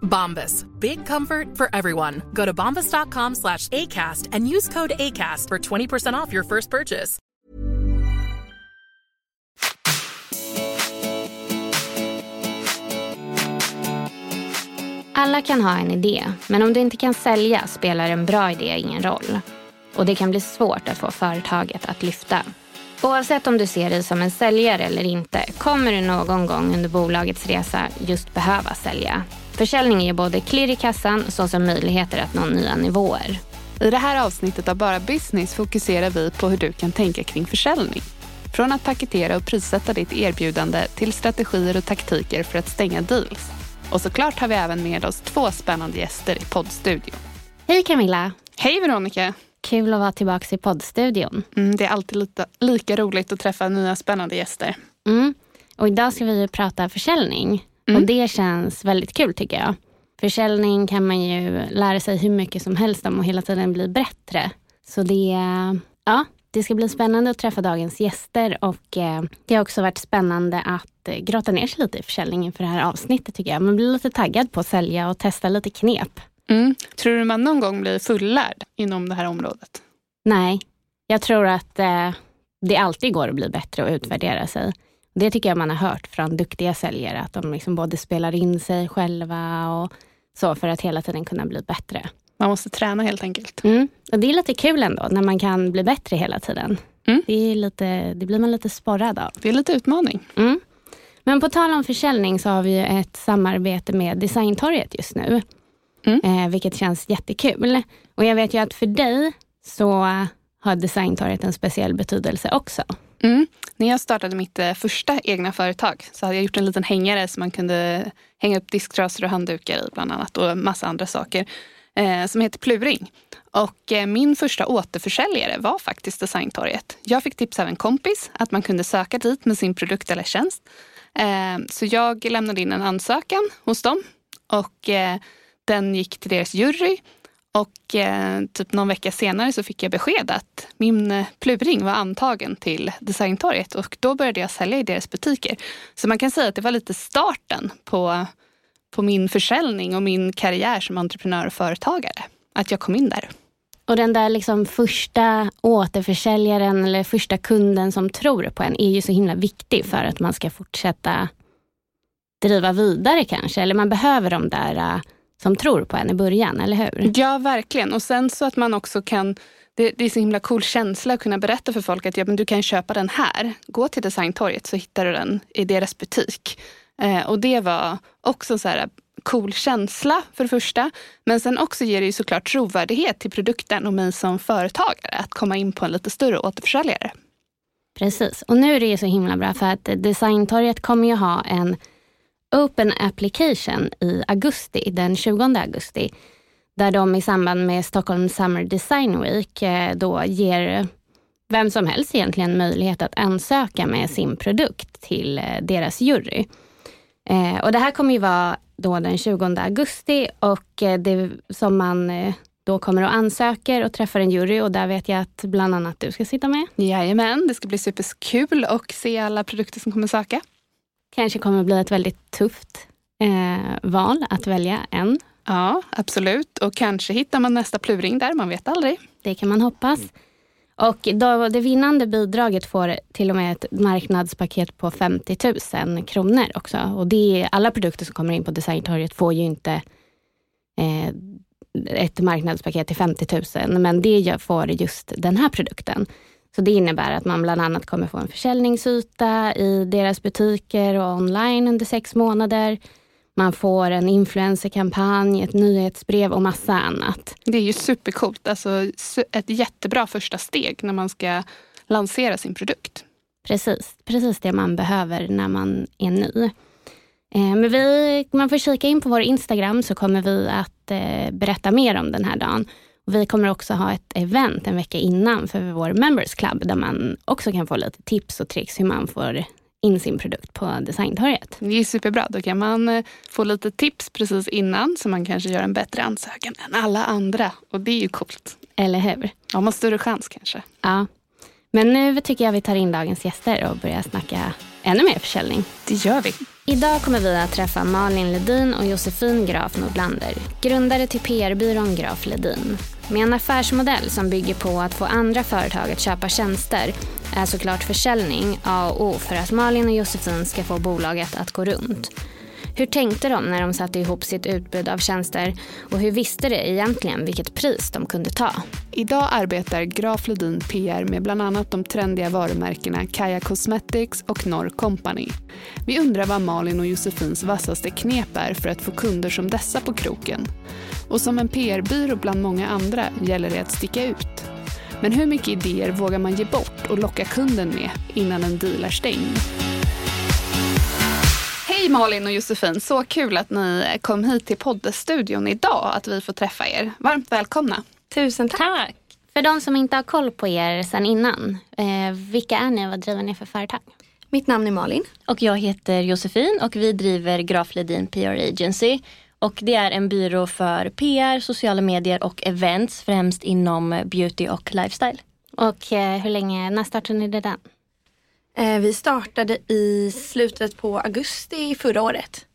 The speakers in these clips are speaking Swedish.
Bombas. Big comfort for everyone. Go to bombas.com slash ACAST and use code ACAST for 20% off your first purchase. Alla kan ha en idé, men om du inte kan sälja spelar en bra idé ingen roll. Och det kan bli svårt att få företaget att lyfta. Oavsett om du ser dig som en säljare eller inte kommer du någon gång under bolagets resa just behöva sälja. Försäljning ger både klirr i kassan såsom möjligheter att nå nya nivåer. I det här avsnittet av Bara Business fokuserar vi på hur du kan tänka kring försäljning. Från att paketera och prissätta ditt erbjudande till strategier och taktiker för att stänga deals. Och såklart har vi även med oss två spännande gäster i poddstudion. Hej Camilla! Hej Veronica! Kul att vara tillbaka i poddstudion. Mm, det är alltid lite, lika roligt att träffa nya spännande gäster. Mm. Och idag ska vi prata försäljning. Mm. Och det känns väldigt kul tycker jag. Försäljning kan man ju lära sig hur mycket som helst om och hela tiden bli bättre. Så det, ja, det ska bli spännande att träffa dagens gäster och eh, det har också varit spännande att eh, grotta ner sig lite i försäljningen för det här avsnittet tycker jag. Man blir lite taggad på att sälja och testa lite knep. Mm. Tror du man någon gång blir fullärd inom det här området? Nej, jag tror att eh, det alltid går att bli bättre och utvärdera sig. Det tycker jag man har hört från duktiga säljare, att de liksom både spelar in sig själva och så för att hela tiden kunna bli bättre. Man måste träna helt enkelt. Mm. Och det är lite kul ändå, när man kan bli bättre hela tiden. Mm. Det, är lite, det blir man lite sporrad av. Det är lite utmaning. Mm. Men på tal om försäljning så har vi ett samarbete med Designtorget just nu. Mm. Eh, vilket känns jättekul. Och jag vet ju att för dig så har Designtorget en speciell betydelse också. Mm. När jag startade mitt eh, första egna företag så hade jag gjort en liten hängare som man kunde hänga upp disktrasor och handdukar i bland annat och massa andra saker. Eh, som heter Pluring. Och eh, min första återförsäljare var faktiskt Designtorget. Jag fick tips av en kompis att man kunde söka dit med sin produkt eller tjänst. Eh, så jag lämnade in en ansökan hos dem och eh, den gick till deras jury. Och eh, typ någon vecka senare så fick jag besked att min eh, pluring var antagen till Designtorget och då började jag sälja i deras butiker. Så man kan säga att det var lite starten på, på min försäljning och min karriär som entreprenör och företagare. Att jag kom in där. Och den där liksom första återförsäljaren eller första kunden som tror på en är ju så himla viktig för att man ska fortsätta driva vidare kanske. Eller man behöver de där eh, som tror på en i början, eller hur? Ja, verkligen. Och sen så att man också kan det, det är så himla cool känsla att kunna berätta för folk att ja, men du kan köpa den här. Gå till Designtorget så hittar du den i deras butik. Eh, och det var också så här cool känsla för det första. Men sen också ger det ju såklart trovärdighet till produkten och mig som företagare att komma in på en lite större återförsäljare. Precis. Och nu är det ju så himla bra för att Designtorget kommer ju ha en Open Application i augusti, den 20 augusti. Där de i samband med Stockholm Summer Design Week eh, då ger vem som helst egentligen möjlighet att ansöka med sin produkt till eh, deras jury. Eh, och det här kommer ju vara då den 20 augusti och det som man då kommer och ansöker och träffar en jury och där vet jag att bland annat du ska sitta med. Jajamän, det ska bli superkul att se alla produkter som kommer söka. Kanske kommer bli ett väldigt tufft eh, val att välja en. Ja, absolut. Och kanske hittar man nästa pluring där, man vet aldrig. Det kan man hoppas. Och då, det vinnande bidraget får till och med ett marknadspaket på 50 000 kronor också. Och det är, alla produkter som kommer in på Designtorget får ju inte eh, ett marknadspaket till 50 000, men det får just den här produkten. Så det innebär att man bland annat kommer få en försäljningsyta i deras butiker och online under sex månader. Man får en influencerkampanj, ett nyhetsbrev och massa annat. Det är ju supercoolt. Alltså ett jättebra första steg när man ska lansera sin produkt. Precis, precis det man behöver när man är ny. Eh, men vi, man får kika in på vår Instagram så kommer vi att eh, berätta mer om den här dagen. Vi kommer också ha ett event en vecka innan för vår Members Club där man också kan få lite tips och tricks hur man får in sin produkt på Designtorget. Det är superbra. Då kan man eh, få lite tips precis innan så man kanske gör en bättre ansökan än alla andra. Och det är ju coolt. Eller hur? Har man större chans kanske. Ja. Men nu tycker jag vi tar in dagens gäster och börjar snacka ännu mer försäljning. Det gör vi. Idag kommer vi att träffa Malin Ledin och Josefin Graf Nordlander, grundare till PR-byrån Graf Ledin. Med en affärsmodell som bygger på att få andra företag att köpa tjänster är såklart försäljning A och O för att Malin och Josefin ska få bolaget att gå runt. Hur tänkte de när de satte ihop sitt utbud av tjänster och hur visste de egentligen vilket pris de kunde ta? Idag arbetar Graf Ledin PR med bland annat de trendiga varumärkena Kaja Cosmetics och Norr Company. Vi undrar vad Malin och Josefins vassaste knep är för att få kunder som dessa på kroken. Och som en PR-byrå bland många andra gäller det att sticka ut. Men hur mycket idéer vågar man ge bort och locka kunden med innan en deal är stängd? Hej Malin och Josefin, så kul att ni kom hit till poddstudion idag, att vi får träffa er. Varmt välkomna. Tusen tack. tack. För de som inte har koll på er sedan innan, eh, vilka är ni och vad driver ni för företag? Mitt namn är Malin. Och jag heter Josefin och vi driver Graf Ledin PR Agency. Och det är en byrå för PR, sociala medier och events, främst inom beauty och lifestyle. Och eh, hur länge, när startade ni den? Eh, vi startade i slutet på augusti förra året.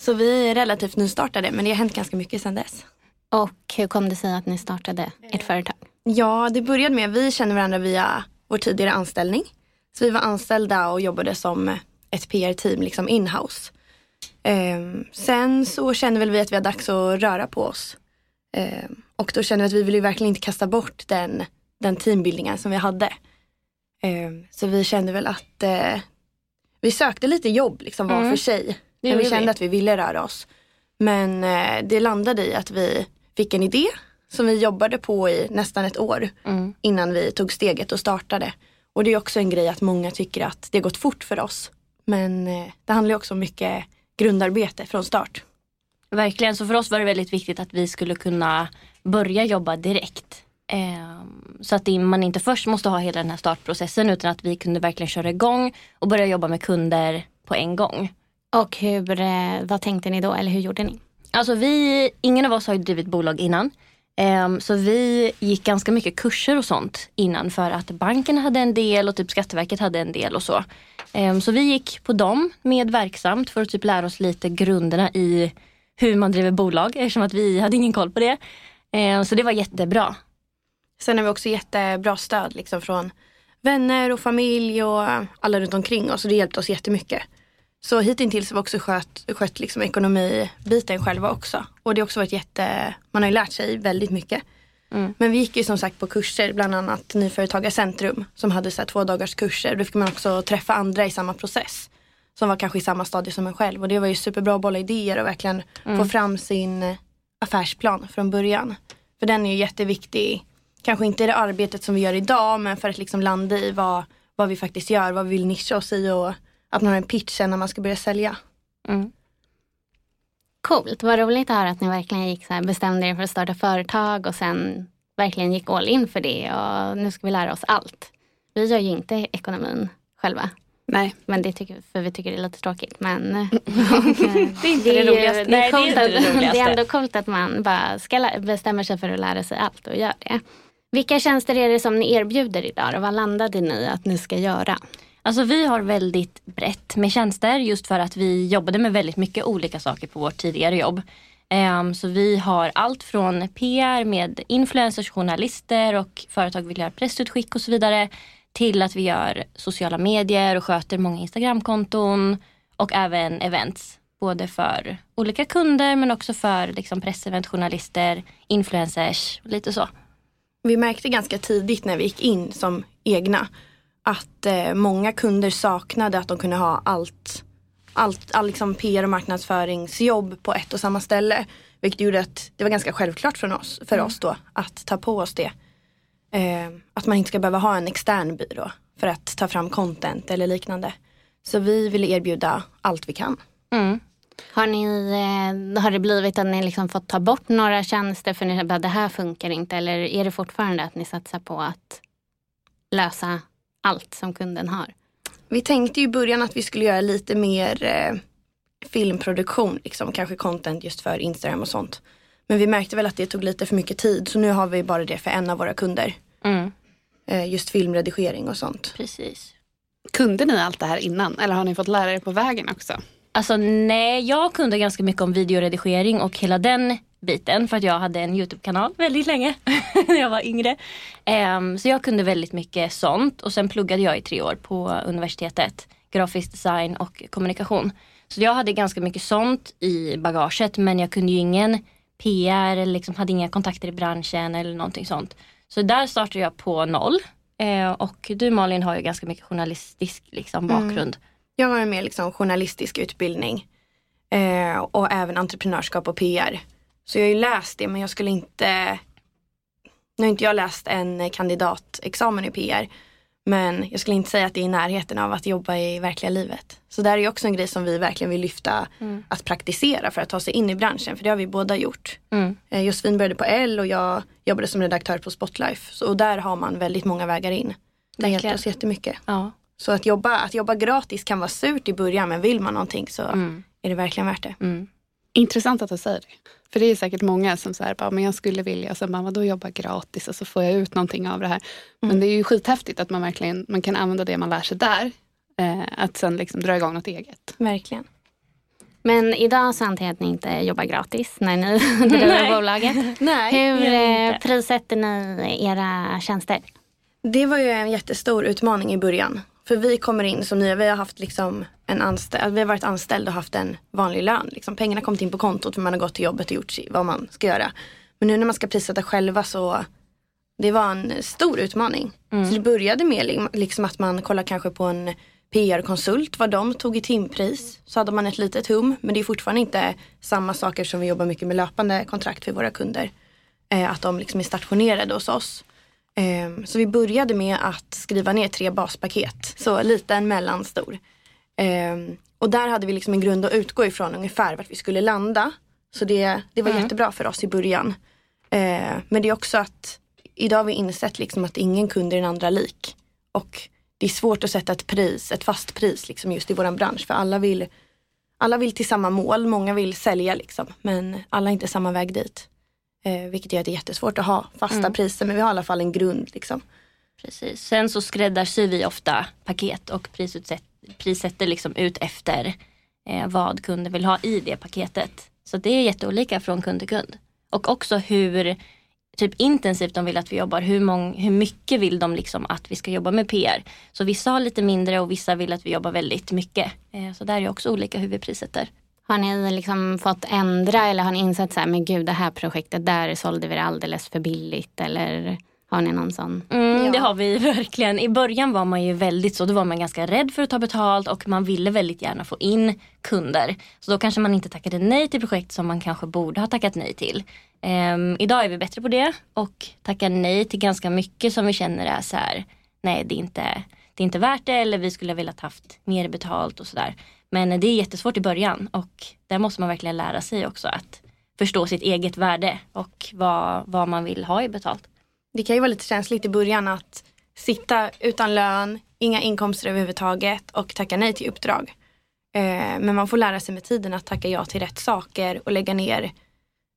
Så vi är relativt nystartade men det har hänt ganska mycket sedan dess. Och hur kom det sig att ni startade ert företag? Ja, det började med att vi känner varandra via vår tidigare anställning. Så vi var anställda och jobbade som ett PR-team, liksom inhouse. Um, sen så kände väl vi att vi var dags att röra på oss. Um, och då kände vi att vi ville verkligen inte kasta bort den, den teambildningen som vi hade. Um, så vi kände väl att uh, vi sökte lite jobb liksom var mm. för sig. Men vi kände att vi ville röra oss. Men uh, det landade i att vi fick en idé som vi jobbade på i nästan ett år mm. innan vi tog steget och startade. Och det är också en grej att många tycker att det har gått fort för oss. Men uh, det handlar också mycket grundarbete från start. Verkligen, så för oss var det väldigt viktigt att vi skulle kunna börja jobba direkt. Ehm, så att man inte först måste ha hela den här startprocessen utan att vi kunde verkligen köra igång och börja jobba med kunder på en gång. Och hur, eh, vad tänkte ni då eller hur gjorde ni? Alltså vi, ingen av oss har ju drivit bolag innan. Ehm, så vi gick ganska mycket kurser och sånt innan för att banken hade en del och typ Skatteverket hade en del och så. Ehm, så vi gick på dem med verksamt för att typ lära oss lite grunderna i hur man driver bolag eftersom att vi hade ingen koll på det. Så det var jättebra. Sen har vi också jättebra stöd liksom från vänner och familj och alla runt omkring oss och det hjälpte oss jättemycket. Så hittills har vi också skött, skött liksom ekonomibiten själva också. Och det har också varit jätte, man har ju lärt sig väldigt mycket. Mm. Men vi gick ju som sagt på kurser, bland annat Nyföretagarcentrum som hade så här två dagars kurser. Då fick man också träffa andra i samma process. Som var kanske i samma stadie som en själv. Och det var ju superbra att bolla idéer och verkligen mm. få fram sin affärsplan från början. För den är ju jätteviktig. Kanske inte det arbetet som vi gör idag men för att liksom landa i vad, vad vi faktiskt gör, vad vi vill nischa oss i och att man har en pitch sen när man ska börja sälja. Mm. Coolt, vad roligt att höra att ni verkligen gick så här, bestämde er för att starta företag och sen verkligen gick all in för det och nu ska vi lära oss allt. Vi gör ju inte ekonomin själva. Nej. Men det tycker, för vi tycker det är lite tråkigt. Men, det är inte det, är ju- roligaste. Det är, Nej, det är inte att, det roligaste. det är ändå coolt att man bara ska bestämmer sig för att lära sig allt och gör det. Vilka tjänster är det som ni erbjuder idag och vad landade ni i att ni ska göra? Alltså vi har väldigt brett med tjänster just för att vi jobbade med väldigt mycket olika saker på vårt tidigare jobb. Ehm, så vi har allt från PR med influencers, journalister och företag vill göra pressutskick och så vidare. Till att vi gör sociala medier och sköter många Instagramkonton och även events. Både för olika kunder men också för liksom, pressevent, journalister, influencers och lite så. Vi märkte ganska tidigt när vi gick in som egna att eh, många kunder saknade att de kunde ha allt, allt all liksom PR och marknadsföringsjobb på ett och samma ställe. Vilket gjorde att det var ganska självklart från oss, för oss då att ta på oss det. Eh, att man inte ska behöva ha en extern byrå för att ta fram content eller liknande. Så vi ville erbjuda allt vi kan. Mm. Har, ni, eh, har det blivit att ni liksom fått ta bort några tjänster för ni bara det här funkar inte eller är det fortfarande att ni satsar på att lösa allt som kunden har? Vi tänkte ju i början att vi skulle göra lite mer eh, filmproduktion, liksom, kanske content just för Instagram och sånt. Men vi märkte väl att det tog lite för mycket tid så nu har vi bara det för en av våra kunder. Mm. Eh, just filmredigering och sånt. Precis. Kunde ni allt det här innan eller har ni fått lära er på vägen också? Alltså nej, jag kunde ganska mycket om videoredigering och hela den biten för att jag hade en YouTube-kanal väldigt länge när jag var yngre. Ehm, så jag kunde väldigt mycket sånt och sen pluggade jag i tre år på universitetet. Grafisk design och kommunikation. Så jag hade ganska mycket sånt i bagaget men jag kunde ju ingen PR eller liksom hade inga kontakter i branschen eller någonting sånt. Så där startade jag på noll. Eh, och du Malin har ju ganska mycket journalistisk liksom, bakgrund. Jag har en mer liksom, journalistisk utbildning. Eh, och även entreprenörskap och PR. Så jag har ju läst det men jag skulle inte Nu har inte jag läst en kandidatexamen i PR. Men jag skulle inte säga att det är i närheten av att jobba i verkliga livet. Så där är ju också en grej som vi verkligen vill lyfta. Att praktisera för att ta sig in i branschen. För det har vi båda gjort. Mm. Eh, Josefin började på L och jag jobbade som redaktör på Spotlife. Så, och där har man väldigt många vägar in. Det har hjälpt oss jättemycket. Ja. Så att jobba, att jobba gratis kan vara surt i början men vill man någonting så är det verkligen värt det. Mm. Intressant att du säger det. För det är säkert många som säger bara, men jag skulle vilja, och sen bara, då jobba gratis och så får jag ut någonting av det här. Men det är ju skithäftigt att man verkligen man kan använda det man lär sig där. Eh, att sen liksom dra igång något eget. Verkligen. Men idag så antar jag att ni inte jobbar gratis när ni driver bolaget. Nej, Hur eh, prissätter ni era tjänster? det var ju en jättestor utmaning i början. För vi kommer in som nya, vi har haft liksom en anställd, vi har varit anställda och haft en vanlig lön. Liksom. Pengarna har kommit in på kontot för man har gått till jobbet och gjort vad man ska göra. Men nu när man ska prissätta själva så det var en stor utmaning. Så det började med li- liksom att man kollar kanske på en PR-konsult, vad de tog i timpris. Så hade man ett litet hum, men det är fortfarande inte samma saker som vi jobbar mycket med löpande kontrakt för våra kunder. Eh, att de liksom är stationerade hos oss. Ehm, Så vi började med att skriva ner tre baspaket. Så liten, mellanstor. Ehm, Och där hade vi liksom en grund att utgå ifrån ungefär vart vi skulle landa. Så det, det var jättebra för oss i början. Eh, Men det är också att idag har vi insett liksom att ingen kund är den andra lik. Och det är svårt att sätta ett pris, ett fast pris liksom just i våran bransch. För alla vill, alla vill till samma mål, många vill sälja liksom. Men alla har inte samma väg dit. Eh, vilket gör att det är jättesvårt att ha fasta priser men vi har i alla fall en grund. Liksom. Precis. Sen så skräddarsyr vi ofta paket och prissätter liksom ut efter eh, vad kunden vill ha i det paketet. Så det är jätteolika från kund till kund. Och också hur typ intensivt de vill att vi jobbar. Hur, mång, hur mycket vill de liksom att vi ska jobba med PR. Så vissa har lite mindre och vissa vill att vi jobbar väldigt mycket. Eh, så där är också olika hur vi prissätter. Har ni liksom fått ändra eller har ni insett så här, men gud det här projektet där sålde vi det alldeles för billigt eller har ni någon sån? Mm, Det har vi verkligen. I början var man ju väldigt så, då var man ganska rädd för att ta betalt och man ville väldigt gärna få in kunder. Så då kanske man inte tackade nej till projekt som man kanske borde ha tackat nej till. Ehm, idag är vi bättre på det och tackar nej till ganska mycket som vi känner är så här, nej det är inte, det är inte värt det eller vi skulle ha velat haft mer betalt och sådär. Men det är jättesvårt i början och där måste man verkligen lära sig också att förstå sitt eget värde och vad, vad man vill ha i betalt. Det kan ju vara lite känsligt i början att sitta utan lön, inga inkomster överhuvudtaget och tacka nej till uppdrag. Eh, men man får lära sig med tiden att tacka ja till rätt saker och lägga ner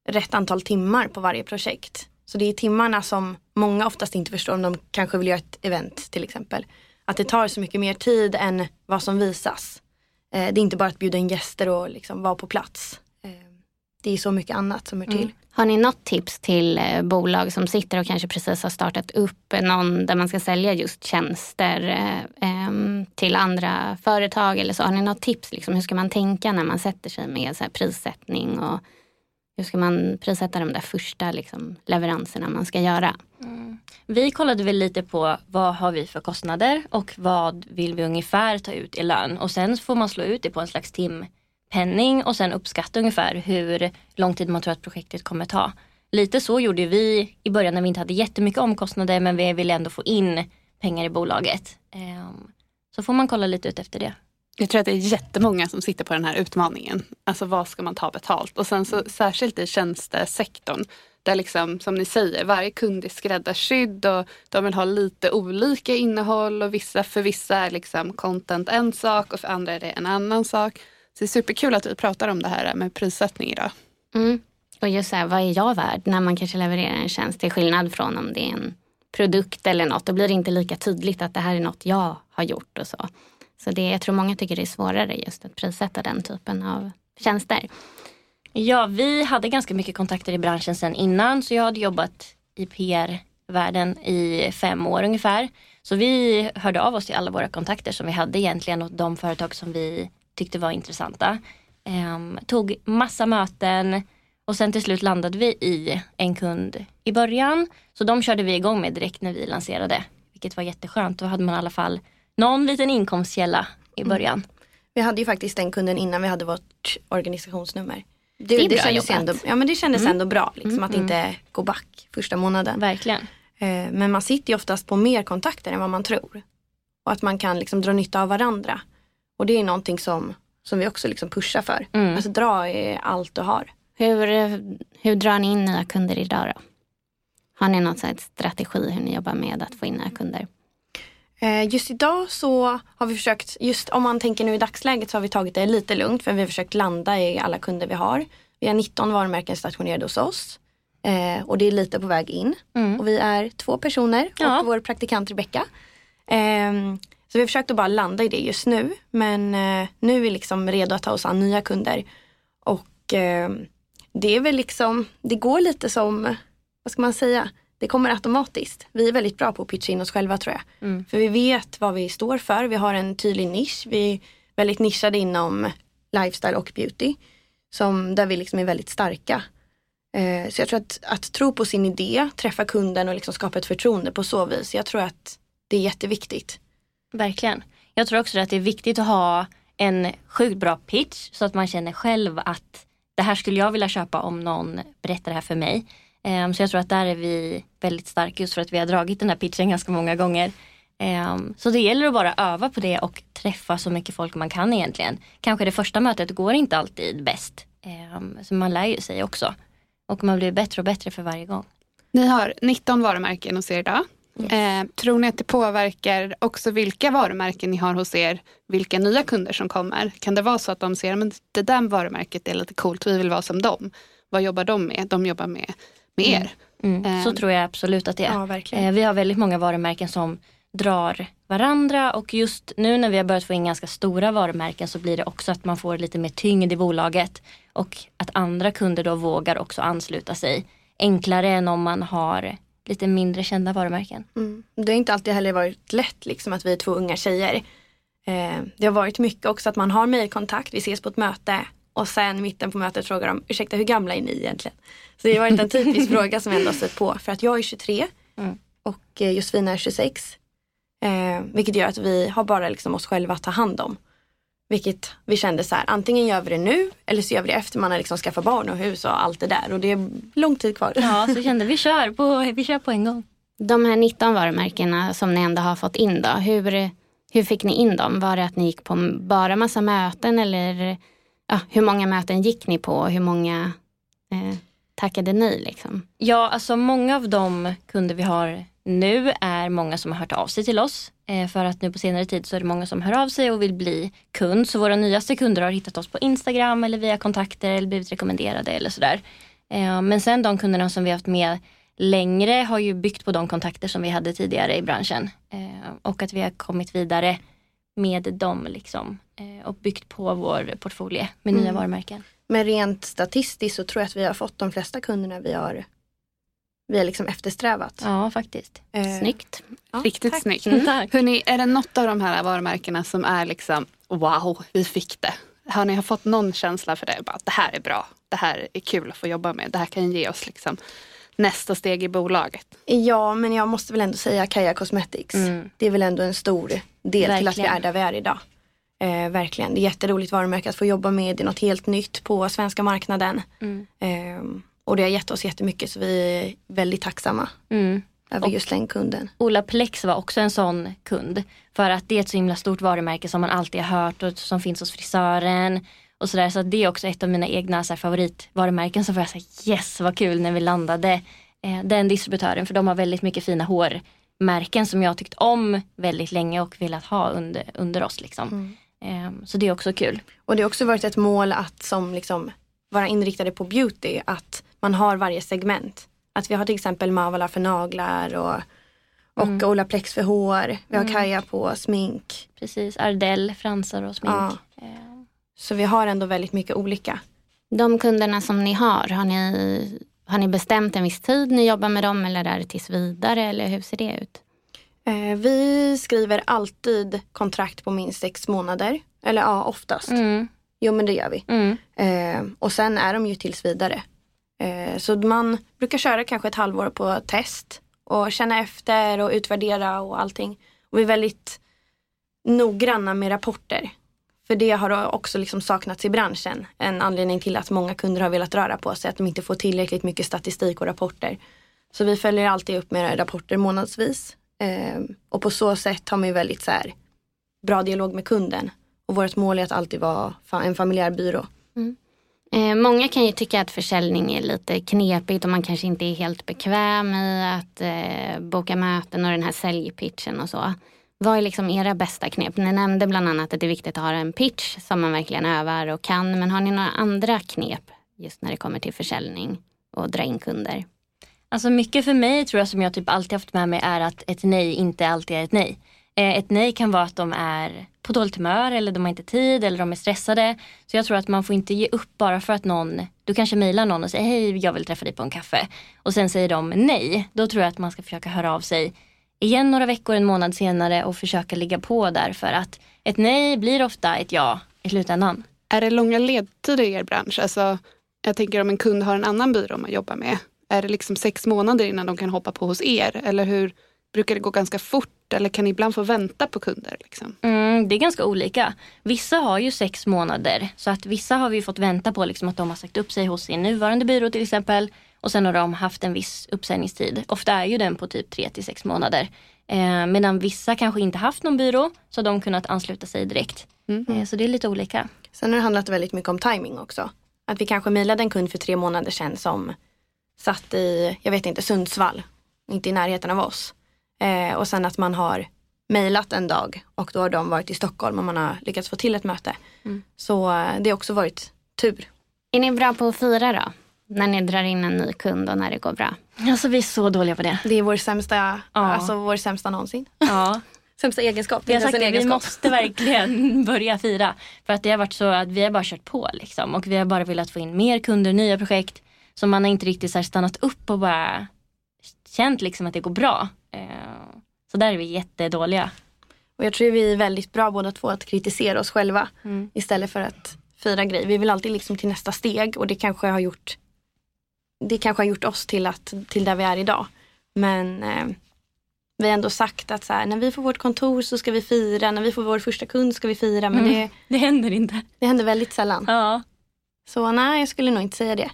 rätt antal timmar på varje projekt. Så det är timmarna som många oftast inte förstår om de kanske vill göra ett event till exempel. Att det tar så mycket mer tid än vad som visas. Eh, det är inte bara att bjuda in gäster och liksom vara på plats. Eh, det är så mycket annat som är till. Mm. Har ni något tips till eh, bolag som sitter och kanske precis har startat upp någon där man ska sälja just tjänster eh, till andra företag eller så? Har ni något tips? Liksom, hur ska man tänka när man sätter sig med så prissättning och hur ska man prissätta de där första liksom, leveranserna man ska göra? Mm. Vi kollade väl lite på vad har vi för kostnader och vad vill vi ungefär ta ut i lön och sen får man slå ut det på en slags timpenning och sen uppskatta ungefär hur lång tid man tror att projektet kommer ta. Lite så gjorde vi i början när vi inte hade jättemycket omkostnader men vi ville ändå få in pengar i bolaget. Ehm, så får man kolla lite ut efter det. Jag tror att det är jättemånga som sitter på den här utmaningen. Alltså vad ska man ta betalt? Och sen så särskilt i tjänstesektorn. Där liksom, som ni säger, varje kund är skräddarsydd och de vill ha lite olika innehåll och vissa, för vissa är liksom content en sak och för andra är det en annan sak. Så det är superkul att vi pratar om det här med prissättning idag. Mm. Och just så här, vad är jag värd när man kanske levererar en tjänst till skillnad från om det är en produkt eller något. Då blir det inte lika tydligt att det här är något jag har gjort och så. Så det, jag tror många tycker det är svårare just att prissätta den typen av tjänster. Ja, vi hade ganska mycket kontakter i branschen sen innan så jag hade jobbat i PR-världen i fem år ungefär. Så vi hörde av oss till alla våra kontakter som vi hade egentligen och de företag som vi tyckte var intressanta. Ehm, tog massa möten och sen till slut landade vi i en kund i början. Så de körde vi igång med direkt när vi lanserade. Vilket var jätteskönt. Då hade man i alla fall någon liten inkomstkälla i mm. början. Mm. Vi hade ju faktiskt den kunden innan vi hade vårt organisationsnummer. Det, det, är det bra kändes ändå, ja, men det kändes mm. ändå bra liksom, mm. att inte mm. gå back första månaden. Verkligen. Eh, men man sitter ju oftast på mer kontakter än vad man tror. Och att man kan liksom dra nytta av varandra. Och det är någonting som, som vi också liksom pushar för. Mm. Alltså dra i allt du har. Hur, hur drar ni in nya kunder idag då? Har ni någon strategi hur ni jobbar med att få in nya kunder? Eh, just idag så har vi försökt, just om man tänker nu i dagsläget så har vi tagit det lite lugnt för vi har försökt landa i alla kunder vi har. Vi har 19 varumärken stationerade hos oss. Eh, och det är lite på väg in. Mm. Och vi är två personer ja. och vår praktikant Rebecka. Eh, så vi har försökt att bara landa i det just nu. Men eh, nu är vi liksom redo att ta oss an nya kunder. Och eh, det är väl liksom, det går lite som, vad ska man säga? Det kommer automatiskt. Vi är väldigt bra på att pitcha in oss själva tror jag. Mm. För vi vet vad vi står för. Vi har en tydlig nisch. Vi är väldigt nischade inom lifestyle och beauty. Som, där vi liksom är väldigt starka. Eh, så jag tror att, att tro på sin idé, träffa kunden och liksom skapa ett förtroende på så vis. Jag tror att det är jätteviktigt. Verkligen. Jag tror också att det är viktigt att ha en sjukt bra pitch så att man känner själv att det här skulle jag vilja köpa om någon berättar det här för mig. Um, så jag tror att där är vi väldigt starka just för att vi har dragit den här pitchen ganska många gånger. Um, så det gäller att bara öva på det och träffa så mycket folk man kan egentligen. Kanske det första mötet går inte alltid bäst. Um, så man lär ju sig också. Och man blir bättre och bättre för varje gång. Ni har 19 varumärken hos er idag. Yes. Eh, tror ni att det påverkar också vilka varumärken ni har hos er, vilka nya kunder som kommer? Kan det vara så att de ser att det där varumärket är lite coolt, vi vill vara som dem. Vad jobbar de med? De jobbar med med mm. er. Mm. Mm. Så tror jag absolut att det är. Ja, eh, vi har väldigt många varumärken som drar varandra och just nu när vi har börjat få in ganska stora varumärken så blir det också att man får lite mer tyngd i bolaget och att andra kunder då vågar också ansluta sig. Enklare än om man har lite mindre kända varumärken. Mm. Det har inte alltid heller varit lätt liksom att vi är två unga tjejer. Eh, det har varit mycket också att man har mejlkontakt, vi ses på ett möte och sen mitten på mötet frågar de, ursäkta hur gamla är ni egentligen? Så det har varit en typisk fråga som jag ändå stött på. För att jag är 23 mm. och eh, Josefina är 26. Eh, vilket gör att vi har bara liksom oss själva att ta hand om. Vilket vi kände så här, antingen gör vi det nu eller så gör vi det efter man har liksom skaffat barn och hus och allt det där. Och det är lång tid kvar. Ja, så kände vi kör på, vi kör på en gång. De här 19 varumärkena som ni ändå har fått in då, hur, hur fick ni in dem? Var det att ni gick på bara massa möten eller ja, hur många möten gick ni på? och Hur många eh, tackade ni? Liksom? Ja, alltså många av de kunder vi har nu är många som har hört av sig till oss. Eh, för att nu på senare tid så är det många som hör av sig och vill bli kund. Så våra nyaste kunder har hittat oss på Instagram eller via kontakter eller blivit rekommenderade eller sådär. Eh, men sen de kunderna som vi haft med längre har ju byggt på de kontakter som vi hade tidigare i branschen. Eh, och att vi har kommit vidare med dem liksom. Eh, och byggt på vår portfolio med nya Mm. varumärken. Men rent statistiskt så tror jag att vi har fått de flesta kunderna vi har, vi har liksom eftersträvat. Ja, faktiskt. Eh, Snyggt. ja, Riktigt tack. snyggt. Mm, tack. Hörrni, är det något av de här varumärkena som är liksom wow, vi fick det? Har ni har fått någon känsla för det? Bara, det här är bra, det här är kul att få jobba med, det här kan ge oss liksom nästa steg i bolaget. Ja, men jag måste väl ändå säga Kaja Cosmetics. Mm. Det är väl ändå en stor del till att vi Verkligen. är där vi är idag. Eh, verkligen, det är jätteroligt varumärke att få jobba med. Det är något helt nytt på svenska marknaden. Mm. Eh, och det har gett oss jättemycket så vi är väldigt tacksamma Mm. över Och- just den kunden. Ola Plex var också en sån kund. För att det är ett så himla stort varumärke som man alltid har hört och som finns hos frisören. Och sådär. Så det är också ett av mina egna så här, favoritvarumärken. Så får jag säga yes vad kul när vi landade eh, den distributören. För de har väldigt mycket fina hårmärken som jag har tyckt om väldigt länge och velat ha under, under oss. Liksom. Eh, så det är också kul. Och det har också varit ett mål att som liksom vara inriktade på beauty, att man har varje segment. Att vi har till exempel Mavala för naglar och, och Olaplex för hår. Vi har Kaja på smink. Precis, Ardell, fransar och smink. Ja. Eh, Så vi har ändå väldigt mycket olika. De kunderna som ni har, har ni, har ni bestämt en viss tid ni jobbar med dem eller är det tills vidare eller hur ser det ut? Eh, vi skriver alltid kontrakt på minst sex månader. Eller ja, oftast. Mm, Jo men det gör vi. mm, Eh, och sen är de ju tills vidare. Eh, så man brukar köra kanske ett halvår på test och känna efter och utvärdera och allting. Och vi är väldigt noggranna med rapporter. För det har också liksom saknats i branschen. En anledning till att många kunder har velat röra på sig. Att de inte får tillräckligt mycket statistik och rapporter. Så vi följer alltid upp med rapporter månadsvis. Eh, och på så sätt har man ju väldigt så här, bra dialog med kunden. Och vårt mål är att alltid vara fa- en familjär byrå. Eh, många kan ju tycka att försäljning är lite knepigt och man kanske inte är helt bekväm i att eh, boka möten och den här säljpitchen och så. Vad är liksom era bästa knep? Ni nämnde bland annat att det är viktigt att ha en pitch som man verkligen övar och kan. Men har ni några andra knep just när det kommer till försäljning och dra in kunder? Alltså mycket för mig tror jag som jag typ alltid haft med mig är att ett nej inte alltid är ett nej. Eh, ett nej kan vara att de är på dåligt humör eller de har inte tid eller de är stressade. Så jag tror att man får inte ge upp bara för att någon, du kanske mejlar någon och säger hej jag vill träffa dig på en kaffe. Och sen säger de nej. Då tror jag att man ska försöka höra av sig igen några veckor, en månad senare och försöka ligga på där för att ett nej blir ofta ett ja i slutändan. Är det långa ledtider i er bransch? Alltså, jag tänker om en kund har en annan byrå man jobbar med. Är det liksom sex månader innan de kan hoppa på hos er? Eller hur brukar det gå ganska fort? Eller kan ni ibland få vänta på kunder? Liksom? Mm, det är ganska olika. Vissa har ju sex månader. Så att vissa har vi fått vänta på liksom att de har sagt upp sig hos sin nuvarande byrå till exempel. Och sen har de haft en viss uppsägningstid. Ofta är ju den på typ tre till sex månader. Eh, medan vissa kanske inte haft någon byrå så har de kunnat ansluta sig direkt. Eh, så det är lite olika. Sen har det handlat väldigt mycket om timing också. Att vi kanske mejlade en kund för tre månader sedan som satt i, jag vet inte, Sundsvall. Inte i närheten av oss. Eh, och sen att man har mejlat en dag och då har de varit i Stockholm och man har lyckats få till ett möte. Så eh, det har också varit tur. Är ni bra på att fira då? När ni drar in en ny kund och när det går bra? Alltså vi är så dåliga på det. Det är vår sämsta, alltså vår sämsta någonsin. Ja. Sämsta egenskap. Vi har inte ens sagt en det, vi egenskap. måste verkligen börja fira. För att det har varit så att vi har bara kört på liksom. Och vi har bara velat få in mer kunder, nya projekt. Så man har inte riktigt så stannat upp och bara känt liksom att det går bra. Eh, Så där är vi jättedåliga. Och jag tror vi är väldigt bra båda två att kritisera oss själva Mm. istället för att fira grejer. Vi vill alltid liksom till nästa steg och det kanske har gjort det kanske har gjort oss till, att, till där vi är idag. Men eh, vi har ändå sagt att så här, när vi får vårt kontor så ska vi fira, när vi får vår första kund ska vi fira. Men Mm. det, Det händer inte. det händer väldigt sällan. Ja. Så nej, jag skulle nog inte säga det.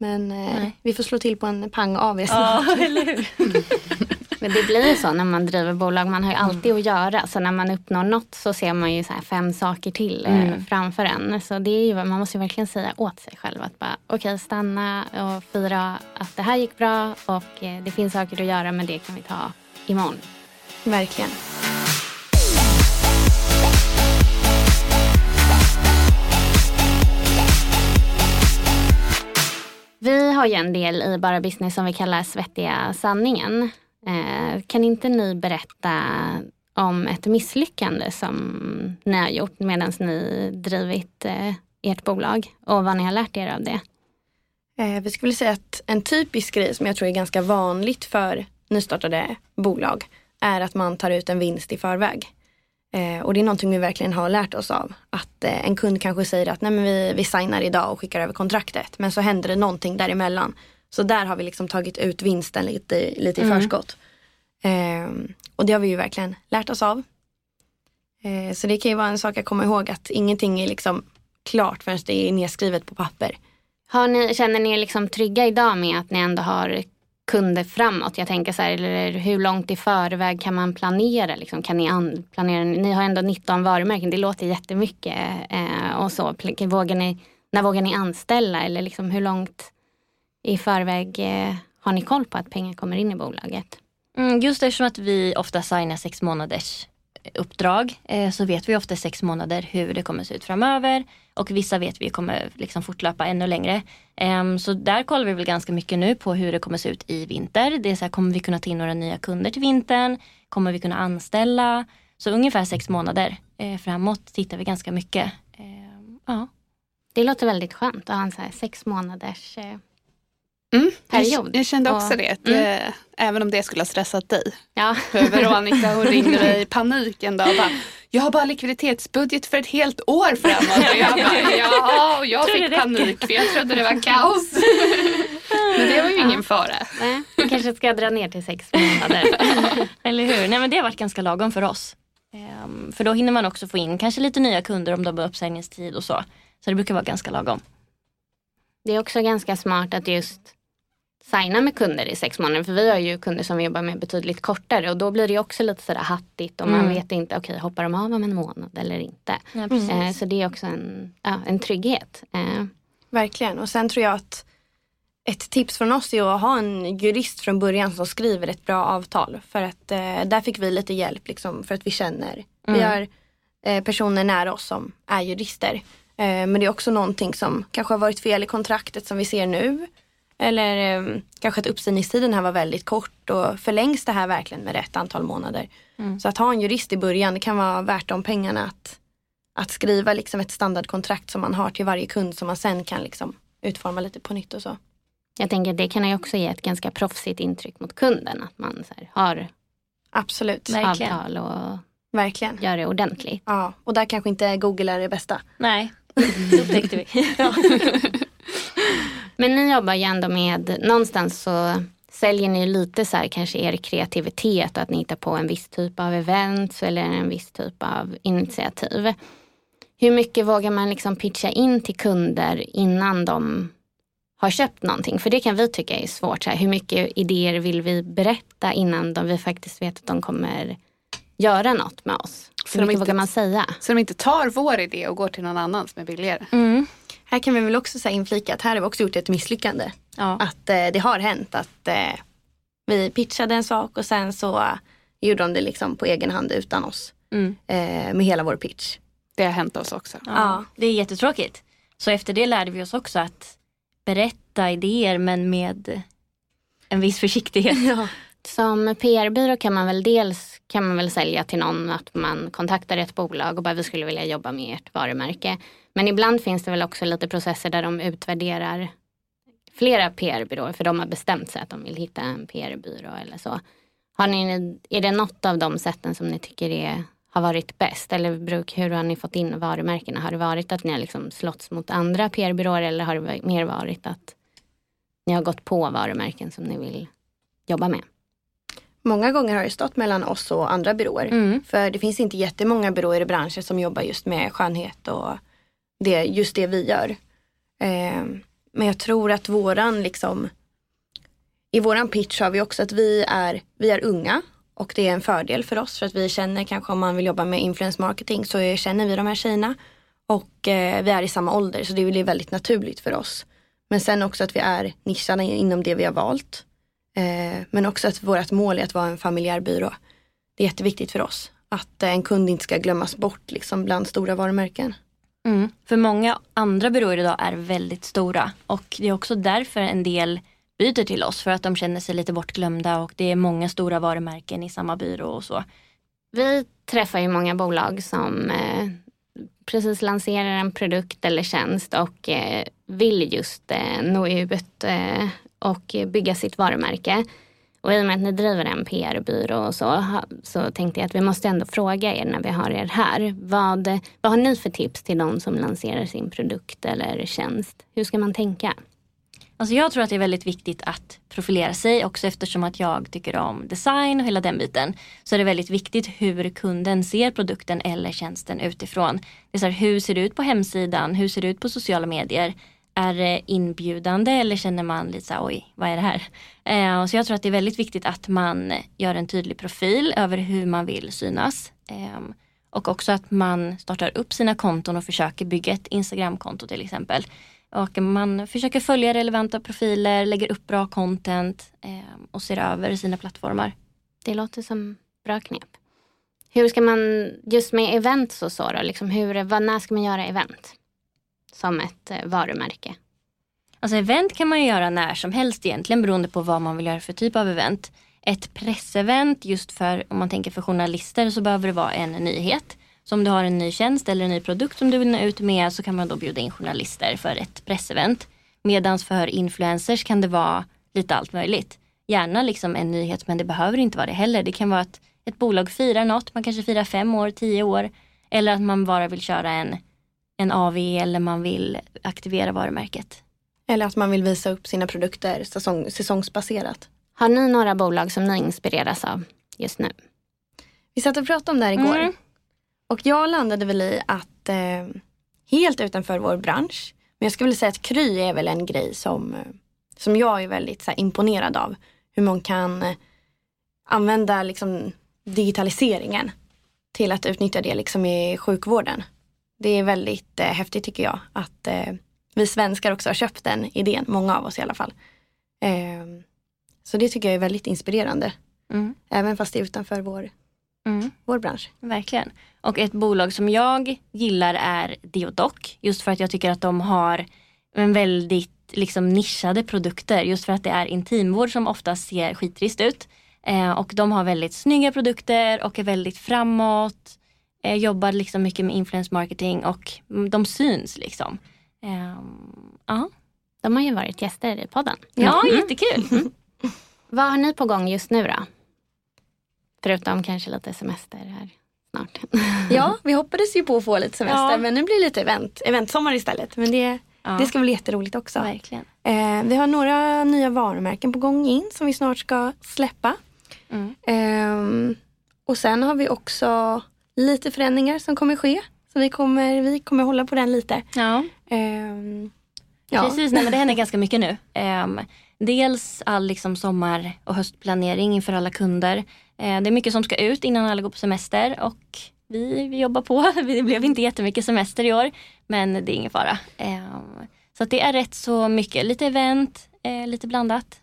Men eh, vi får slå till på en pang av er Ja, snart. eller hur? Men det blir ju så när man driver bolag, man har ju alltid att göra. Så när man uppnår något så ser man ju så här fem saker till eh, Mm. framför en. Så det är ju, man måste ju verkligen säga åt sig själv att bara okej stanna och fira att det här gick bra och eh, det finns saker att göra men det kan vi ta imorgon. Verkligen. Vi har ju en del i Bara Business som vi kallar Svettiga sanningen. Eh, kan inte ni berätta om ett misslyckande som ni har gjort medan ni drivit eh, ert bolag och vad ni har lärt er av det? Eh, vi skulle säga att en typisk grej som jag tror är ganska vanligt för nystartade bolag är att man tar ut en vinst i förväg. Eh, och det är någonting vi verkligen har lärt oss av. Att eh, en kund kanske säger att Nej, men vi, vi signar idag och skickar över kontraktet. Men så händer det någonting däremellan. Så där har vi liksom tagit ut vinsten lite, lite i Mm. förskott. Eh, och det har vi ju verkligen lärt oss av. Eh, så det kan ju vara en sak att komma ihåg att ingenting är liksom klart förrän det är nedskrivet på papper. Ni, känner ni er liksom trygga idag med att ni ändå har kunder framåt? Jag tänker så här, eller hur långt i förväg kan man planera? Liksom, kan ni an, planera? Ni har ändå 19 varumärken, det låter jättemycket. Eh, och så. Vågar ni, när vågar ni anställa? Eller liksom, hur långt i förväg eh, har ni koll på att pengar kommer in i bolaget? Mm, just eftersom att vi ofta signar sex månaders eh, uppdrag eh, så vet vi ofta sex månader hur det kommer se ut framöver och vissa vet vi kommer liksom fortlöpa ännu längre. Ehm, så där kollar vi väl ganska mycket nu på hur det kommer se ut i vinter. Det är så här, kommer vi kunna ta in några nya kunder till vintern? Kommer vi kunna anställa? Så ungefär sex månader eh, framåt tittar vi ganska mycket. Ehm, ja. Det låter väldigt skönt att ha en så här sex månaders eh, Mm. period. Jag, kände också Och- det. Att, Mm. eh, även om det skulle ha stressat dig. Ja. För Veronica hon ringde mig i panik en dag och bara Jag har bara likviditetsbudget för ett helt år framåt. Och jag bara ja, och jag Tror fick panik för jag trodde det var kaos. Men det var ju ingen fara. Nej, vi kanske ska dra ner till sex månader. Eller hur? Nej men det har varit ganska lagom för oss. Ehm, för då hinner man också få in kanske lite nya kunder om de har uppsägningstid och så. Så det brukar vara ganska lagom. Det är också ganska smart att just signa med kunder i sex månader. För vi har ju kunder som vi jobbar med betydligt kortare och då blir det också lite sådär hattigt och man Mm. vet inte, okej hoppar de av om en månad eller inte. Ja. Eh, så det är också en, ja, en trygghet. Eh, Verkligen. Och sen tror jag att ett tips från oss är att ha en jurist från början som skriver ett bra avtal. För att eh, där fick vi lite hjälp liksom, för att vi känner. Vi Mm. har eh, personer nära oss som är jurister. Eh, men det är också någonting som kanske har varit fel i kontraktet som vi ser nu. Eller eh, kanske att uppsägningstiden här var väldigt kort och förlängs det här verkligen med rätt antal månader. Mm. Så att ha en jurist i början det kan vara värt de pengarna att, att skriva liksom ett standardkontrakt som man har till varje kund som man sen kan liksom utforma lite på nytt och så. jag tänker att det kan ju också ge ett ganska proffsigt intryck mot kunden. Att man så här, har Absolut. Verkligen. avtal och Verkligen. gör det ordentligt. Ja, och där kanske inte Google är det bästa. Nej, det upptäckte vi. ja. Men ni jobbar ju ändå med, någonstans så säljer ni lite så här kanske er kreativitet och att ni hittar på en viss typ av events eller en viss typ av initiativ. Hur mycket vågar man liksom pitcha in till kunder innan de har köpt någonting? För det kan vi tycka är svårt. Så här, hur mycket idéer vill vi berätta innan de, vi faktiskt vet att de kommer göra något med oss? Så Hur de mycket inte- vågar man säga? Så de inte tar vår idé och går till någon annan som är billigare. Mm. Här kan vi väl också säga inflika att här har vi också gjort ett misslyckande. Ja. Att eh, det har hänt att eh, vi pitchade en sak och sen så gjorde de det liksom på egen hand utan oss. Mm. Eh, med hela vår pitch. Det har hänt oss också. Ja, det är jättetråkigt. Så efter det lärde vi oss också att berätta idéer men med en viss försiktighet. Ja. Som PR-byrå kan man väl dels kan man väl sälja till någon att man kontaktar ett bolag och bara vi skulle vilja jobba med ert varumärke. Men ibland finns det väl också lite processer där de utvärderar flera PR-byråer för de har bestämt sig att de vill hitta en PR-byrå eller så. Har ni, är det något av de sätten som ni tycker är, har varit bäst? Eller bruk, hur har ni fått in varumärkena? Har det varit att ni har liksom slåtts mot andra PR-byråer eller har det mer varit att ni har gått på varumärken som ni vill jobba med? Många gånger har det stått mellan oss och andra byråer. Mm. För det finns inte jättemånga byråer i branschen som jobbar just med skönhet och det, just det vi gör. Eh, men jag tror att våran liksom i våran pitch har vi också att vi är, vi är unga och det är en fördel för oss för att vi känner kanske om man vill jobba med influence marketing så känner vi de här tjejerna. Och eh, vi är i samma ålder så det blir väldigt naturligt för oss. Men sen också att vi är nischade inom det vi har valt. Eh, men också att vårt mål är att vara en familjär byrå. Det är jätteviktigt för oss. Att eh, en kund inte ska glömmas bort liksom, bland stora varumärken. Mm. För många andra byråer idag är väldigt stora och det är också därför en del byter till oss för att de känner sig lite bortglömda och det är många stora varumärken i samma byrå och så. Vi träffar ju många bolag som eh, precis lanserar en produkt eller tjänst och eh, vill just eh, nå ut eh, och bygga sitt varumärke. Och i och med att ni driver en PR-byrå och så, så tänkte jag att vi måste ändå fråga er när vi har er här. Vad, vad har ni för tips till de som lanserar sin produkt eller tjänst? Hur ska man tänka? Alltså jag tror att det är väldigt viktigt att profilera sig också eftersom att jag tycker om design och hela den biten. Så är det väldigt viktigt hur kunden ser produkten eller tjänsten utifrån. Det är så här, hur ser det ut på hemsidan? Hur ser det ut på sociala medier? Är det inbjudande eller känner man lite så här, oj, vad är det här? Eh, så jag tror att det är väldigt viktigt att man gör en tydlig profil över hur man vill synas. Eh, och också att man startar upp sina konton och försöker bygga ett Instagramkonto till exempel. Och man försöker följa relevanta profiler, lägger upp bra content eh, och ser över sina plattformar. Det låter som bra knep. Hur ska man, just med event och så då, liksom hur, vad, när ska man göra event? Som ett eh, varumärke. Alltså event kan man ju göra när som helst egentligen beroende på vad man vill göra för typ av event. Ett pressevent just för, om man tänker för journalister så behöver det vara en nyhet. Så om du har en ny tjänst eller en ny produkt som du vill nå ut med så kan man då bjuda in journalister för ett pressevent. Medan för influencers kan det vara lite allt möjligt. Gärna liksom en nyhet men det behöver inte vara det heller. Det kan vara att ett bolag firar något, man kanske firar fem år, tio år. Eller att man bara vill köra en, en AV eller man vill aktivera varumärket. Eller att man vill visa upp sina produkter säsong, säsongsbaserat. Har ni några bolag som ni inspireras av just nu? Vi satt och pratade om det här igår. Mm. Och jag landade väl i att eh, helt utanför vår bransch, men jag skulle vilja säga att Kry är väl en grej som, eh, som jag är väldigt så här, imponerad av. Hur man kan eh, använda liksom, digitaliseringen till att utnyttja det liksom, i sjukvården. Det är väldigt eh, häftigt tycker jag att eh, vi svenskar också har köpt den idén, många av oss i alla fall. Eh, så det tycker jag är väldigt inspirerande. Mm. Även fast det är utanför vår mm. vår bransch. Verkligen. Och ett bolag som jag gillar är Deodoc. Just för att jag tycker att de har en väldigt liksom nischade produkter. Just för att det är intimvård som oftast ser skittrist ut. Eh, och de har väldigt snygga produkter och är väldigt framåt. Eh, jobbar liksom mycket med influence marketing och de syns liksom. Eh, De har ju varit gäster i podden. Ja, mm. jättekul. Mm. Vad har ni på gång just nu då? Förutom kanske lite semester här snart. ja, vi hoppades ju på att få lite semester ja. men nu blir det lite event, eventsommar istället. Men det, ja. det ska bli jätteroligt också. Verkligen. Eh, vi har några nya varumärken på gång in som vi snart ska släppa. Mm. Eh, och sen har vi också lite förändringar som kommer ske. Så vi kommer, vi kommer hålla på den lite. Ja. Eh, ja. Precis, nej, men det händer ganska mycket nu. Ehm, dels all liksom sommar och höstplanering inför alla kunder. Eh, det är mycket som ska ut innan alla går på semester och vi, vi jobbar på. Det blev inte jättemycket semester i år men det är ingen fara. Eh, så det är rätt så mycket, lite event, eh, lite blandat.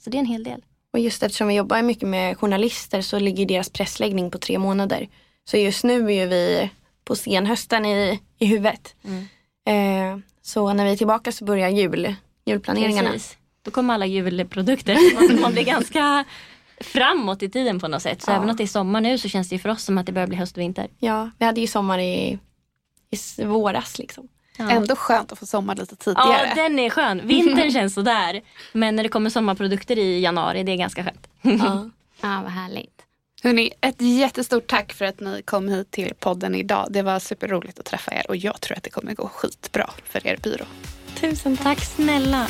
Så det är en hel del. Och just eftersom vi jobbar mycket med journalister så ligger deras pressläggning på tre månader. Så just nu är vi på senhösten i, i huvudet. Mm. Så när vi är tillbaka så börjar jul, julplaneringarna. Precis. Då kommer alla julprodukter. Man blir ganska framåt i tiden på något sätt. Så ja. även om det är sommar nu så känns det för oss som att det börjar bli höst och vinter. Ja, vi hade ju sommar i, i våras liksom. Ja. Ändå skönt att få sommar lite tidigare. Ja, den är skön. Vintern känns sådär. Men när det kommer sommarprodukter i januari, det är ganska skönt. Ja, ja vad härligt. Hörrni, ett jättestort tack för att ni kom hit till podden idag. Det var superroligt att träffa er och jag tror att det kommer gå skitbra för er byrå. Tusen tack snälla.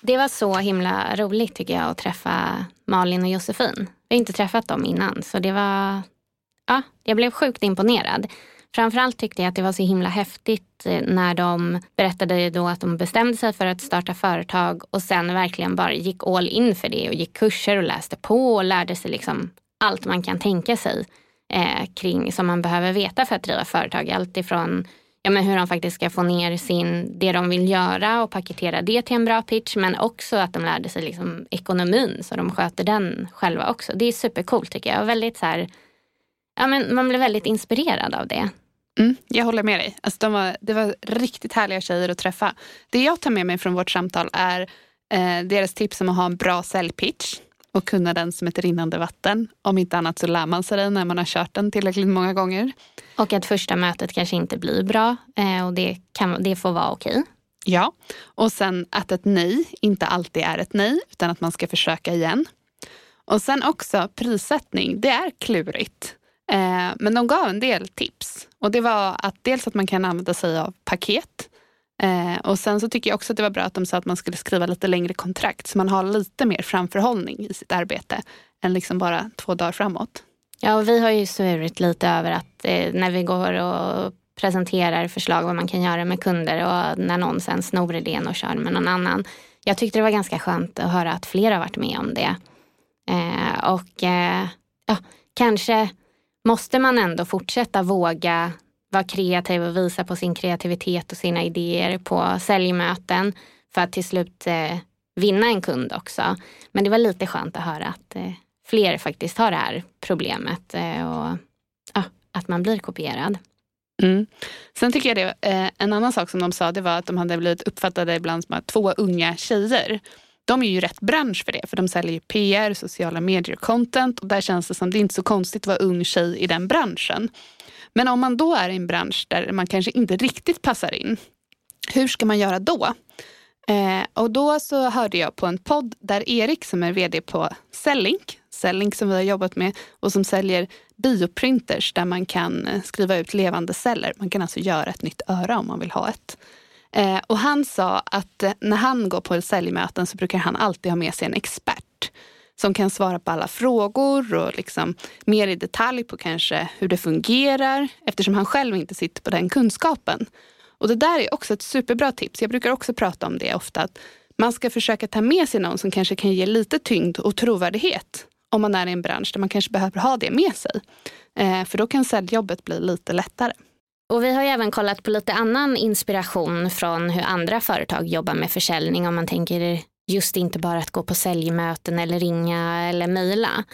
Det var så himla roligt tycker jag att träffa Malin och Josefin. Vi har inte träffat dem innan så det var, ja, jag blev sjukt imponerad framförallt tyckte jag att det var så himla häftigt eh, när de berättade då att de bestämde sig för att starta företag och sen verkligen bara gick all in för det och gick kurser och läste på och lärde sig liksom allt man kan tänka sig eh, kring som man behöver veta för att driva företag. Allt ifrån ja, men hur de faktiskt ska få ner sin, det de vill göra och paketera det till en bra pitch. Men också att de lärde sig liksom ekonomin så de sköter den själva också. Det är supercoolt tycker jag. Och väldigt så här, ja, men man blir väldigt inspirerad av det. Mm, jag håller med dig. Alltså, de var, det var riktigt härliga tjejer att träffa. Det jag tar med mig från vårt samtal är eh, deras tips om att ha en bra säljpitch och kunna den som ett rinnande vatten. Om inte annat så lär man sig den när man har kört den tillräckligt många gånger. Och att första mötet kanske inte blir bra eh, och det, kan, det får vara okej. Ja, och sen att ett nej inte alltid är ett nej utan att man ska försöka igen. Och sen också prissättning, det är klurigt. Eh, men de gav en del tips. Och det var att dels att man kan använda sig av paket Eh, och sen så tycker jag också att det var bra att de sa att man skulle skriva lite längre kontrakt så man har lite mer framförhållning i sitt arbete än liksom bara två dagar framåt. Ja, och vi har ju svurit lite över att eh, när vi går och presenterar förslag vad man kan göra med kunder och när någon sen snor idén och kör med någon annan. Jag tyckte det var ganska skönt att höra att fler har varit med om det. Eh, och eh, ja, kanske måste man ändå fortsätta våga vara kreativ och visa på sin kreativitet och sina idéer på säljmöten för att till slut eh, vinna en kund också. Men det var lite skönt att höra att eh, fler faktiskt har det här problemet eh, och ja, att man blir kopierad. Mm. Sen tycker jag det, eh, en annan sak som de sa det var att de hade blivit uppfattade ibland som att två unga tjejer. De är ju rätt bransch för det, för de säljer PR, sociala medier, content och där känns det som det är inte så konstigt att vara ung tjej i den branschen. Men om man då är i en bransch där man kanske inte riktigt passar in, hur ska man göra då? Eh, och då så hörde jag på en podd där Erik som är vd på Sellink, Sellink som vi har jobbat med och som säljer bioprinters där man kan eh, skriva ut levande celler. Man kan alltså göra ett nytt öra om man vill ha ett. Eh, och han sa att eh, när han går på säljmöten så brukar han alltid ha med sig en expert som kan svara på alla frågor och liksom mer i detalj på kanske hur det fungerar eftersom han själv inte sitter på den kunskapen. Och det där är också ett superbra tips. Jag brukar också prata om det ofta. Att man ska försöka ta med sig någon som kanske kan ge lite tyngd och trovärdighet om man är i en bransch där man kanske behöver ha det med sig. Eh, för då kan säljjobbet bli lite lättare. Och vi har ju även kollat på lite annan inspiration från hur andra företag jobbar med försäljning om man tänker just inte bara att gå på säljmöten eller ringa eller mejla.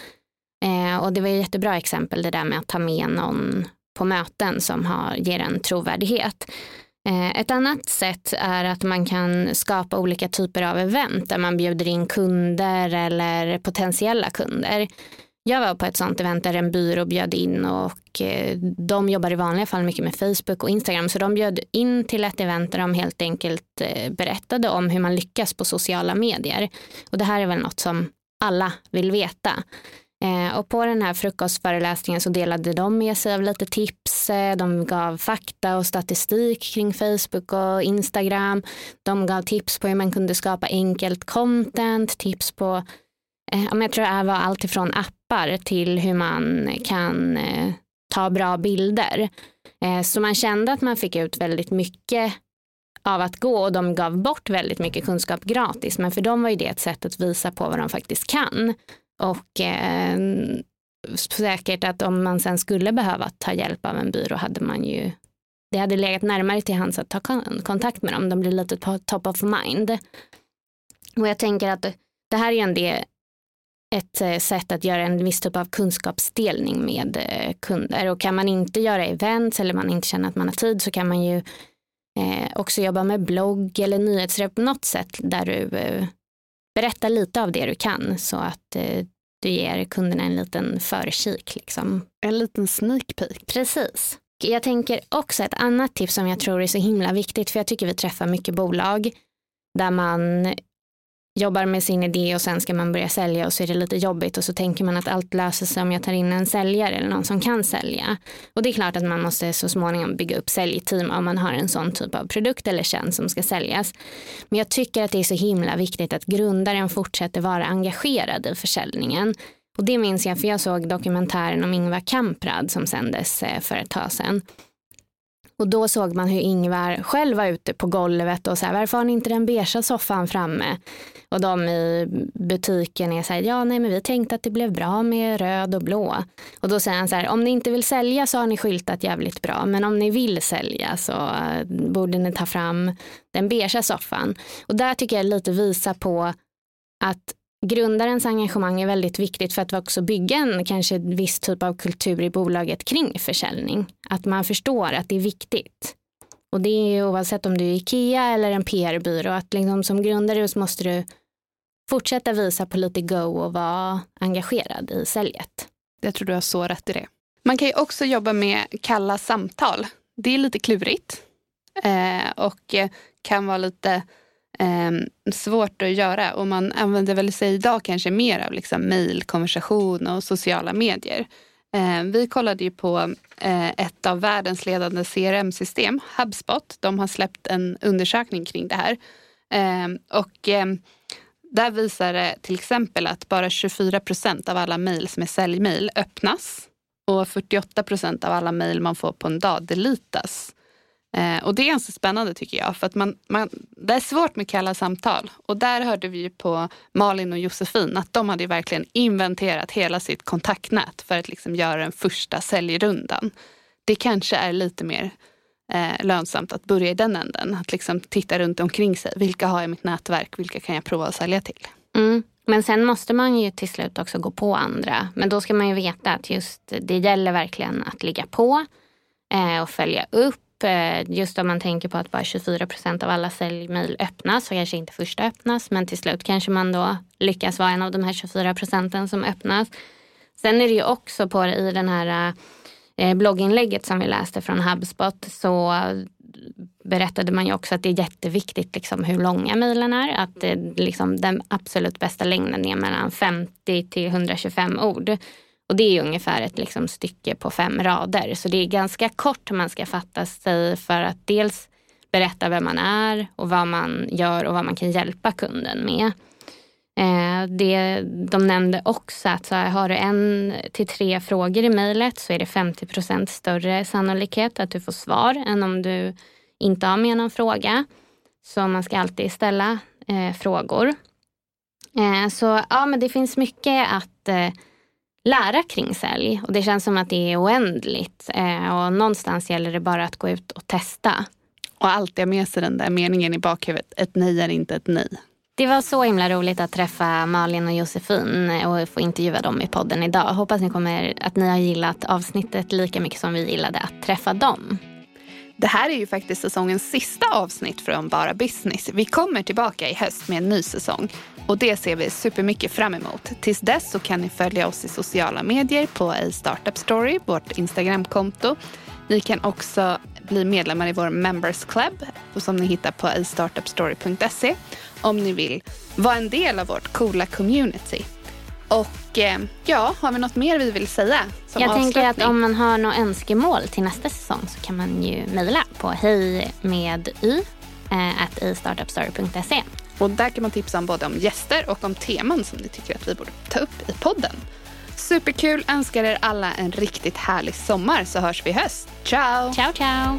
Eh, och det var ett jättebra exempel det där med att ta med någon på möten som har, ger en trovärdighet. Eh, ett annat sätt är att man kan skapa olika typer av event där man bjuder in kunder eller potentiella kunder. Jag var på ett sånt event där en byrå bjöd in och eh, de jobbar i vanliga fall mycket med Facebook och Instagram så de bjöd in till ett event där de helt enkelt eh, berättade om hur man lyckas på sociala medier. Och det här är väl något som alla vill veta. Eh, och på den här frukostföreläsningen så delade de med sig av lite tips. De gav fakta och statistik kring Facebook och Instagram. De gav tips på hur man kunde skapa enkelt content, tips på jag tror det var allt ifrån appar till hur man kan eh, ta bra bilder. Eh, så man kände att man fick ut väldigt mycket av att gå och de gav bort väldigt mycket kunskap gratis. Men för dem var ju det ett sätt att visa på vad de faktiskt kan. Och eh, säkert att om man sen skulle behöva ta hjälp av en byrå hade man ju det hade legat närmare till hands att ta kontakt med dem. De blir lite top of mind. Och jag tänker att det här är en del, ett eh, sätt att göra en viss typ av kunskapsdelning med eh, kunder. Och kan man inte göra events eller man inte känner att man har tid så kan man ju eh, också jobba med blogg eller nyhetsrep på något sätt där du berättar lite av det du kan så att du ger kunderna en liten förkik. Liksom. En liten sneak peek. Precis. Jag tänker också ett annat tips som jag tror är så himla viktigt för jag tycker vi träffar mycket bolag där man jobbar med sin idé och sen ska man börja sälja och så är det lite jobbigt och så tänker man att allt löser sig om jag tar in en säljare eller någon som kan sälja. Och det är klart att man måste så småningom bygga upp säljteam om man har en sån typ av produkt eller tjänst som ska säljas. Men jag tycker att det är så himla viktigt att grundaren fortsätter vara engagerad i försäljningen. Och det minns jag för jag såg dokumentären om Ingvar Kamprad som sändes eh, för ett tag sedan. Och då såg man hur Ingvar själv var ute på golvet och så här, varför har ni inte den beiga soffan framme? Och de i butiken är så här, ja nej men vi tänkte att det blev bra med röd och blå. Och då säger han så här, om ni inte vill sälja så har ni skyltat jävligt bra, men om ni vill sälja så eh, borde ni ta fram den beiga soffan. Och där tycker jag lite visa på att grundarens engagemang är väldigt viktigt för att också bygga en kanske viss typ av kultur i bolaget kring försäljning. Att man förstår att det är viktigt. Och det är oavsett om du är Ikea eller en PR-byrå, att liksom som grundare så måste du fortsätta visa på lite go och vara engagerad i säljet. Jag tror du har så rätt i det. Man kan ju också jobba med kalla samtal. Det är lite klurigt eh, och kan vara lite eh, svårt att göra. Och man använder väl sig idag kanske mer av liksom mejl, konversation och sociala medier. Eh, vi kollade ju på eh, ett av världens ledande CRM-system, HubSpot. De har släppt en undersökning kring det här. Ehm, och ehm, där visar det till exempel att bara 24 procent av alla mejl som är säljmejl öppnas och 48 procent av alla mejl man får på en dag delitas. Eh, och det är ganska spännande tycker jag. För att man, man, det är svårt med kalla samtal. Och där hörde vi på Malin och Josefin att de hade verkligen inventerat hela sitt kontaktnät för att liksom göra den första säljrundan. Det kanske är lite mer eh, lönsamt att börja i den änden. Att liksom titta runt omkring sig. Vilka har jag i mitt nätverk? Vilka kan jag prova att sälja till? Mm. Men sen måste man ju till slut också gå på andra. Men då ska man ju veta att just det gäller verkligen att ligga på eh, och följa upp upp. Eh, just om man tänker på att bara 24 procent av alla säljmejl öppnas så kanske inte första öppnas men till slut kanske man då lyckas vara en av de här 24 procenten som öppnas. Sen är det ju också på i den här eh, blogginlägget som vi läste från HubSpot så berättade man ju också att det är jätteviktigt liksom hur långa mejlen är. Att det, liksom, den absolut bästa längden är mellan 50 till 125 ord. Och det är ungefär ett liksom stycke på fem rader. Så det är ganska kort man ska fatta sig för att dels berätta vem man är och vad man gör och vad man kan hjälpa kunden med. Eh, det, de nämnde också att så här, har du en till tre frågor i mejlet så är det 50 procent större sannolikhet att du får svar än om du inte har med någon fråga. Så man ska alltid ställa eh, frågor. Eh, så ja, men det finns mycket att eh, lära kring sälj. Och det känns som att det är oändligt. Eh, och någonstans gäller det bara att gå ut och testa. Och alltid ha med sig den där meningen i bakhuvudet. Ett nej är inte ett nej. Det var så himla roligt att träffa Malin och Josefin och få intervjua dem i podden idag. Hoppas ni kommer, att ni har gillat avsnittet lika mycket som vi gillade att träffa dem. Det här är ju faktiskt säsongens sista avsnitt från Bara Business. Vi kommer tillbaka i höst med en ny säsong. Och det ser vi supermycket fram emot. Tills dess så kan ni följa oss i sociala medier på A Startup Story, vårt Instagramkonto. Ni kan också bli medlemmar i vår Members Club som ni hittar på astartupstory.se om ni vill vara en del av vårt coola community. Och eh, ja, har vi något mer vi vill säga? Som Jag tänker att om man har något önskemål till nästa säsong så kan man ju mejla på hej med y eh, at. Och där kan man tipsa om både om gäster och om teman som ni tycker att vi borde ta upp i podden. Superkul, önskar er alla en riktigt härlig sommar så hörs vi i höst. Ciao! Ciao, ciao!